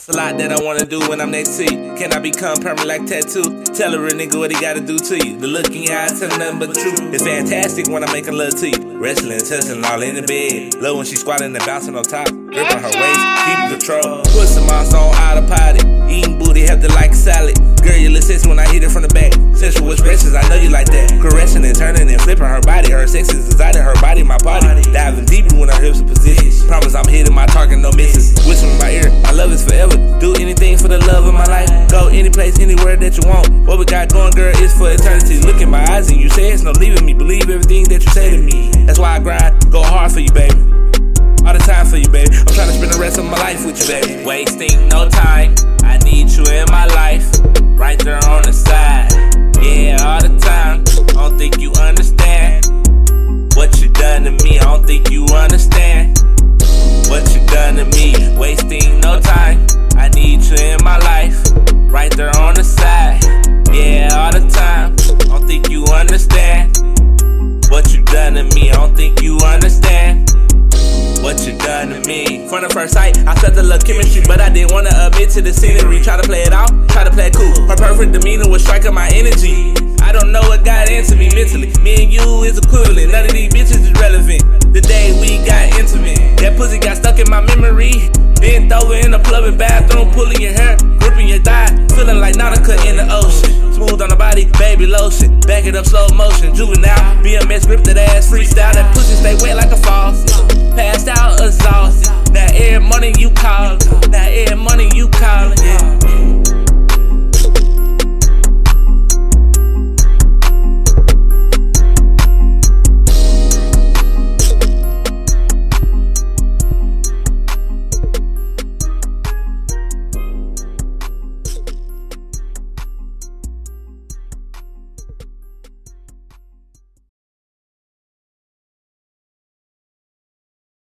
It's a lot that I wanna do when I'm next to you. Can I become permanent like tattoo? Tell her a real nigga what he gotta do to you. The look in your eyes tell nothing but the truth. It's fantastic when I'm making love to you. Wrestling, tussling all in the bed. Love when she squatting and bouncing on top. Gripping her waist, keeping control. Put some mouse on out of potty. Eating booty healthy like salad. Girl, you look sexy when I hit it from the back. Sensual expressions, I know you like that. Caressing and turning and flipping her body. Her sex is inside of her body, my body. Positioned. I'm hitting my target, no misses. Whispering in my ear, I love is forever. Do anything for the love of my life. Go any place, anywhere that you want. What we got going, girl, is for eternity. Look in my eyes and you say it's no leaving me. Believe everything that you say to me. That's why I grind, go hard for you, baby. All the time for you, baby. I'm trying to spend the rest of my life with you, baby. Wasting no time. I need you in my life. Right there on the side. Yeah, all the time. I don't think you understand what you done to me. I don't think you understand done to me. Wasting no time. I need you in my life. Right there on the side. Yeah, all the time. I don't think you understand what you done to me. I don't think you understand what you done to me. From the first sight, I felt the love chemistry, but I didn't wanna admit to the scenery. Try to play it out, try to play it cool. Her perfect demeanor was striking my energy. I don't know what got into me mentally. Me and you is equivalent. None of these bitches is relevant. The day we got intimate, that pussy got stuck in my. Over in the plumbing bathroom, pulling your hair, gripping your thigh, feeling like Nautica in the ocean. Smooth on the body, baby lotion. Back it up slow motion, juvenile. BMS scripted ass freestyle. That pussy stay wet like a faucet. Passed out exhausted. Now every morning you call.